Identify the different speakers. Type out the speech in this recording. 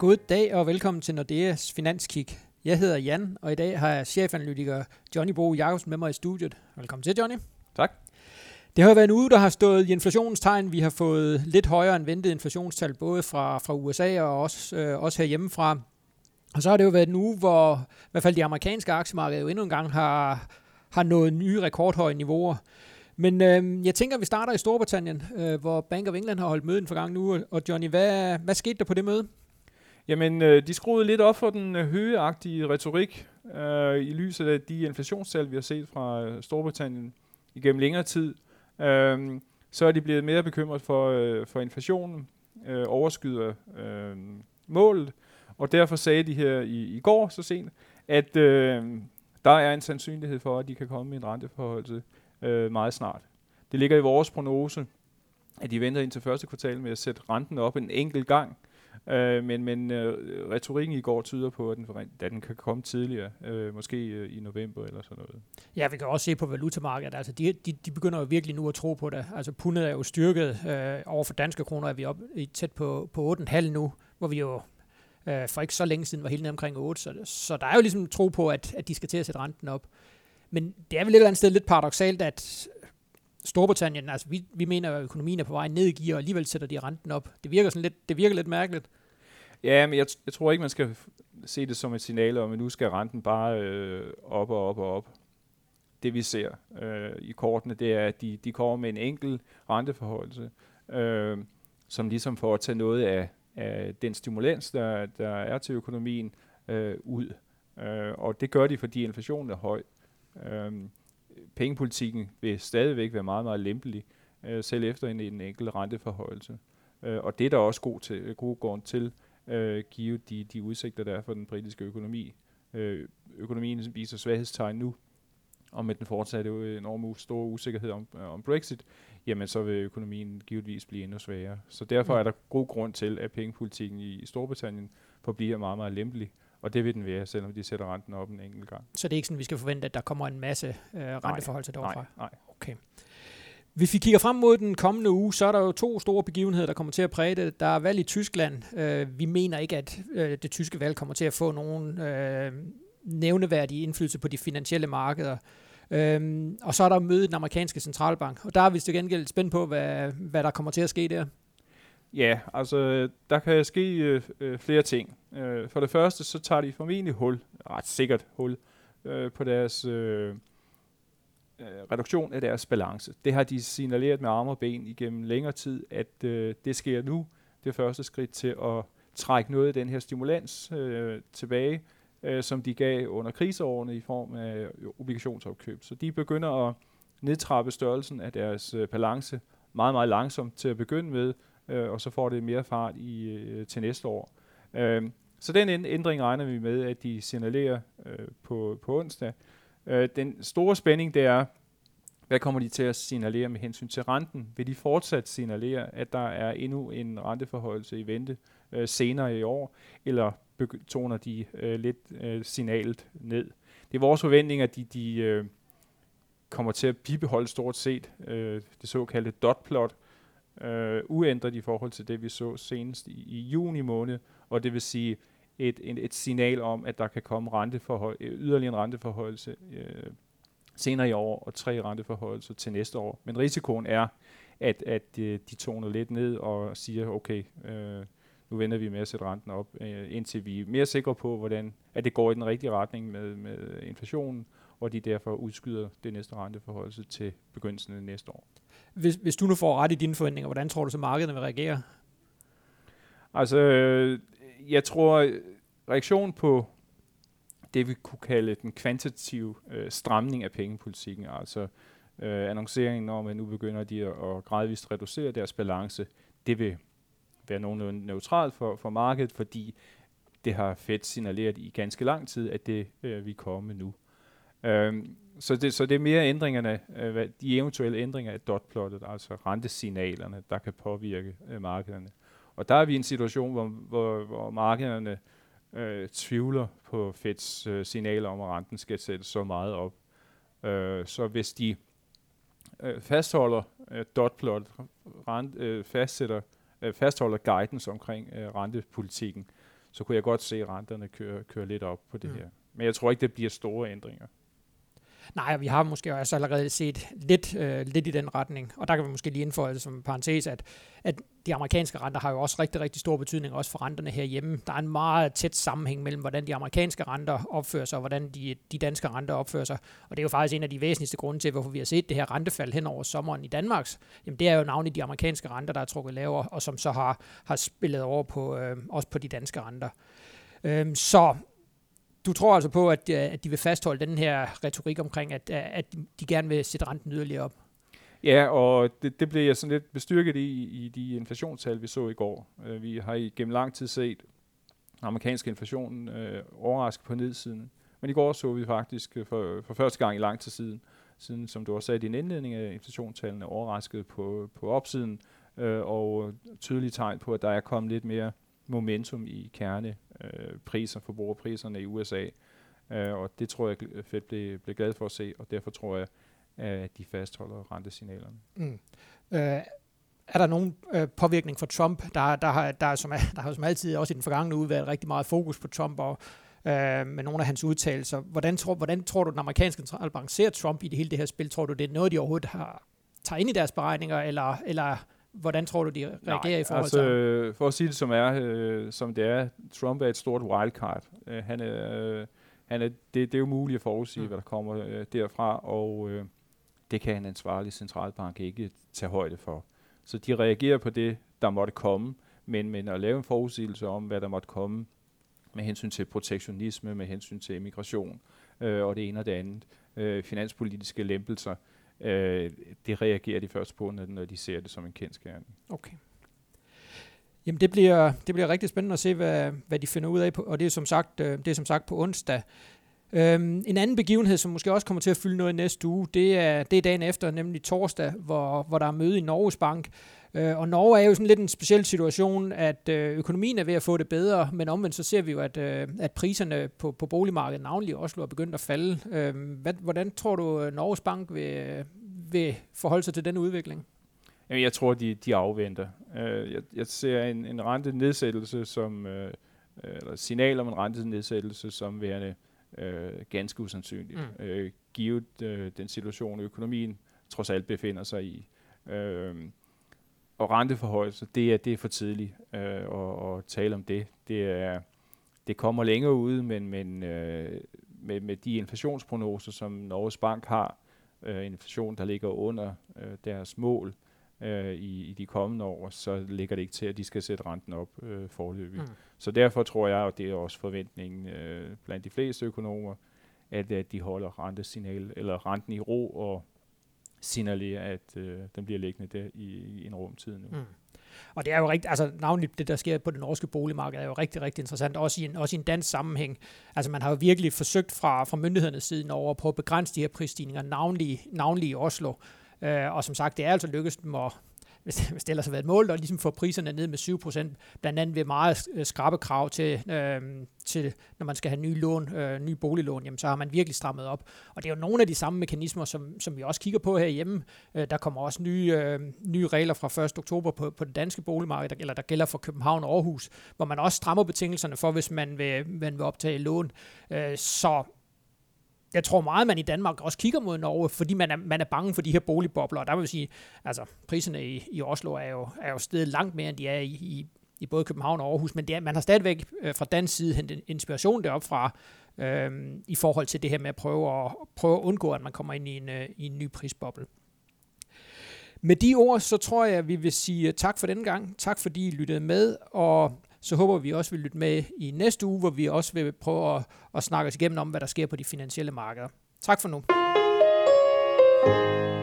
Speaker 1: God dag og velkommen til Nordeas Finanskik. Jeg hedder Jan, og i dag har jeg chefanalytiker Johnny Bo Jacobsen med mig i studiet. Velkommen til, Johnny.
Speaker 2: Tak.
Speaker 1: Det har været en uge, der har stået i inflationstegn. Vi har fået lidt højere end ventet inflationstal, både fra, fra USA og også, øh, også herhjemmefra. Og så har det jo været en uge, hvor i hvert fald de amerikanske aktiemarkeder jo endnu en gang har, har nået nye rekordhøje niveauer. Men øh, jeg tænker, at vi starter i Storbritannien, øh, hvor Bank of England har holdt møde den forgangne uge. Og Johnny, hvad, hvad skete der på det møde?
Speaker 2: Jamen, øh, de skruede lidt op for den øh, højeagtige retorik øh, i lyset af de inflationstal, vi har set fra øh, Storbritannien igennem længere tid. Øh, så er de blevet mere bekymret for, øh, for inflationen, øh, overskyder øh, målet, og derfor sagde de her i, i går så sent, at øh, der er en sandsynlighed for, at de kan komme med en renteforholdelse øh, meget snart. Det ligger i vores prognose, at de venter ind til første kvartal med at sætte renten op en enkelt gang, Øh, men men øh, retorikken i går tyder på, at den, at den kan komme tidligere, øh, måske øh, i november eller sådan noget.
Speaker 1: Ja, vi kan også se på valutamarkedet. Altså, de, de, de begynder jo virkelig nu at tro på det. Altså, pundet er jo styrket. Øh, over for danske kroner er vi op i tæt på, på 8,5 nu, hvor vi jo øh, for ikke så længe siden var helt ned omkring 8. Så, så der er jo ligesom tro på, at, at de skal til at sætte renten op. Men det er vel et eller andet sted lidt paradoxalt, at Storbritannien, altså vi, vi mener, at økonomien er på vej ned i gear, og alligevel sætter de renten op. Det virker, sådan lidt, det virker lidt mærkeligt.
Speaker 2: Ja, men jeg, jeg tror ikke, man skal se det som et signal om, at nu skal renten bare øh, op og op og op. Det vi ser øh, i kortene, det er, at de, de kommer med en enkel renteforholdelse, øh, som ligesom får at tage noget af, af den stimulans, der, der er til økonomien, øh, ud. Øh, og det gør de, fordi inflationen er høj. Øh, pengepolitikken vil stadigvæk være meget, meget lempelig, øh, selv efter en, en enkelt renteforhøjelse. Øh, og det er der også god, til, god grund til, øh, give de, de udsigter, der er for den britiske økonomi. Øh, økonomien viser svaghedstegn nu, og med den fortsatte enorme store usikkerhed om, øh, om Brexit, jamen så vil økonomien givetvis blive endnu svagere. Så derfor er der god grund til, at pengepolitikken i Storbritannien forbliver meget, meget lempelig. Og det vil den være, selvom de sætter renten op en enkelt gang.
Speaker 1: Så det er ikke sådan, vi skal forvente, at der kommer en masse øh, renteforhold
Speaker 2: derovre? Nej, nej.
Speaker 1: Okay. Hvis vi kigger frem mod den kommende uge, så er der jo to store begivenheder, der kommer til at præge det. Der er valg i Tyskland. Øh, vi mener ikke, at øh, det tyske valg kommer til at få nogen øh, nævneværdig indflydelse på de finansielle markeder. Øhm, og så er der mødet den amerikanske centralbank, og der er vi til gengæld spændt på, hvad, hvad der kommer til at ske der.
Speaker 2: Ja, altså der kan ske øh, øh, flere ting. Øh, for det første, så tager de formentlig hul, ret sikkert hul, øh, på deres øh, øh, reduktion af deres balance. Det har de signaleret med arme og ben igennem længere tid, at øh, det sker nu. Det første skridt til at trække noget af den her stimulans øh, tilbage, øh, som de gav under kriseårene i form af øh, obligationsopkøb. Så de begynder at nedtrappe størrelsen af deres øh, balance meget, meget langsomt til at begynde med, øh, og så får det mere fart i, øh, til næste år. Øh, så den ændring regner vi med, at de signalerer øh, på, på onsdag. Øh, den store spænding, det er, hvad kommer de til at signalere med hensyn til renten? Vil de fortsat signalere, at der er endnu en renteforholdelse i vente øh, senere i år, eller toner de øh, lidt øh, signalet ned? Det er vores forventning, at de, de øh, kommer til at bibeholde stort set øh, det såkaldte dot-plot, øh, uændret i forhold til det, vi så senest i, i juni måned, og det vil sige et, et, et signal om, at der kan komme renteforhold, øh, yderligere en renteforholdelse øh, senere i år, og tre renteforhold til næste år. Men risikoen er, at, at øh, de toner lidt ned og siger, okay, øh, nu vender vi med at sætte renten op, øh, indtil vi er mere sikre på, hvordan at det går i den rigtige retning med, med inflationen, og de derfor udskyder det næste renteforholdelse til begyndelsen af næste år.
Speaker 1: Hvis, hvis du nu får ret i dine forventninger, hvordan tror du så markedet vil reagere?
Speaker 2: Altså, jeg tror, reaktion på det, vi kunne kalde den kvantitative øh, stramning af pengepolitikken, altså øh, annonceringen om, at nu begynder de at, at gradvist reducere deres balance, det vil være nogenlunde neutralt for, for markedet, fordi det har Fed signaleret i ganske lang tid, at det øh, vil komme nu. Øhm, så, det, så det er mere ændringerne, øh, de eventuelle ændringer af dotplottet, altså rentesignalerne, der kan påvirke øh, markederne. Og der er vi i en situation, hvor, hvor, hvor markederne øh, tvivler på Feds øh, signaler om, at renten skal sættes så meget op. Øh, så hvis de øh, fastholder øh, dotplot, rent, øh, fastsætter, øh, fastholder guidance omkring øh, rentepolitikken, så kunne jeg godt se renterne køre, køre lidt op på det mm. her. Men jeg tror ikke, det bliver store ændringer.
Speaker 1: Nej, vi har måske også allerede set lidt, øh, lidt i den retning, og der kan vi måske lige indføje det som en parentes, at, at de amerikanske renter har jo også rigtig, rigtig stor betydning også for renterne herhjemme. Der er en meget tæt sammenhæng mellem, hvordan de amerikanske renter opfører sig, og hvordan de, de danske renter opfører sig. Og det er jo faktisk en af de væsentligste grunde til, hvorfor vi har set det her rentefald hen over sommeren i Danmarks. Jamen det er jo navnlig de amerikanske renter, der er trukket lavere, og som så har, har spillet over på, øh, også på de danske renter. Øhm, så du tror altså på, at, øh, at de vil fastholde den her retorik omkring, at, øh, at de gerne vil sætte renten yderligere op?
Speaker 2: Ja, og det, det blev jeg sådan lidt bestyrket i, i de inflationstal, vi så i går. Uh, vi har i gennem lang tid set amerikansk inflation øh, overraske på nedsiden. Men i går så vi faktisk for, for første gang i lang tid siden, siden som du også sagde i din indledning, at inflationstallene overrasket på, på opsiden, øh, og tydelige tegn på, at der er kommet lidt mere momentum i kernepriser, øh, forbrugerpriserne i USA. Øh, og det tror jeg, Fed blev, blev glad for at se, og derfor tror jeg, at de fastholder rentesignalerne. Mm.
Speaker 1: Øh, er der nogen øh, påvirkning fra Trump? Der, der, har, der, som, der har som altid også i den forgangne uge været rigtig meget fokus på Trump og øh, med nogle af hans udtalelser. Hvordan tror, hvordan tror du, den amerikanske centralbank ser Trump i det hele det her spil? Tror du, det er noget, de overhovedet har, tager ind i deres beregninger, eller, eller Hvordan tror du, de reagerer Nej, i forhold altså, til
Speaker 2: ham? For at sige det som, er, øh, som det er, Trump er et stort wildcard. Øh, han er, øh, han er, det, det er jo muligt at forudsige, mm. hvad der kommer øh, derfra, og øh, det kan en ansvarlig centralbank ikke tage højde for. Så de reagerer på det, der måtte komme, men, men at lave en forudsigelse om, hvad der måtte komme med hensyn til protektionisme, med hensyn til immigration øh, og det ene og det andet, øh, finanspolitiske lempelser, øh, øh, det reagerer de først på, når de ser det som en kendskærning.
Speaker 1: Okay. Jamen det bliver, det bliver rigtig spændende at se, hvad, hvad de finder ud af, på, og det er som sagt, øh, det er som sagt på onsdag. Øhm, en anden begivenhed, som måske også kommer til at fylde noget næste uge, det er, det er dagen efter, nemlig torsdag, hvor, hvor der er møde i Norges Bank. Øh, og Norge er jo sådan lidt en speciel situation, at øh, økonomien er ved at få det bedre, men omvendt så ser vi jo, at, øh, at priserne på, på boligmarkedet, navnlig også er begyndt at falde. Øh, hvad, hvordan tror du, øh, Norges Bank vil, øh, vil forholde sig til den udvikling?
Speaker 2: Jamen, jeg tror, de, de afventer. Øh, jeg, jeg ser en, en rentenedsættelse som, øh, øh eller signal om en rentenedsættelse som værende uh, ganske usandsynligt. Mm. Uh, givet uh, den situation, økonomien trods alt befinder sig i. Uh, og renteforhøjelse, det er, det er for tidligt uh, at, at tale om det. Det, er, det kommer længere ud, men, men uh, med, med de inflationsprognoser, som Norges Bank har, uh, inflation, der ligger under uh, deres mål, øh, i, i de kommende år, så ligger det ikke til, at de skal sætte renten op øh, forløbig. Mm. Så derfor tror jeg, og det er også forventningen øh, blandt de fleste økonomer, at, at de holder rentesignal, eller renten i ro og signalerer, at øh, den bliver liggende der i, i en rumtid nu. Mm.
Speaker 1: Og det er jo rigtig, altså navnligt det, der sker på det norske boligmarked, er jo rigtig, rigtig interessant, også i en, også i en dansk sammenhæng. Altså man har jo virkelig forsøgt fra, fra myndighedernes side over på at begrænse de her prisstigninger, navnlig, navnlig i Oslo. Øh, og som sagt, det er altså lykkedes dem at, hvis, hvis det ellers har været et mål, at ligesom få priserne ned med 7%, blandt andet ved meget øh, skrappe skrabe krav til, øh, til når man skal have nye lån, øh, nye boliglån, jamen, så har man virkelig strammet op. Og det er jo nogle af de samme mekanismer, som, som vi også kigger på herhjemme. Øh, der kommer også nye, øh, nye regler fra 1. oktober på, på det danske boligmarked, eller der gælder for København og Aarhus, hvor man også strammer betingelserne for, hvis man vil, man vil optage lån. Øh, så jeg tror meget, man i Danmark også kigger mod Norge, fordi man er, man er bange for de her boligbobler. Og der vil jeg sige, altså priserne i, i Oslo er jo, er jo stedet langt mere, end de er i, i, i både København og Aarhus. Men det er, man har stadigvæk øh, fra dansk side hentet inspiration derop fra, øh, i forhold til det her med at prøve at, prøve at undgå, at man kommer ind i en, øh, i en ny prisboble. Med de ord, så tror jeg, at vi vil sige øh, tak for denne gang. Tak fordi I lyttede med, og så håber vi også vil lytte med i næste uge, hvor vi også vil prøve at, at snakke os igennem om, hvad der sker på de finansielle markeder. Tak for nu. thank you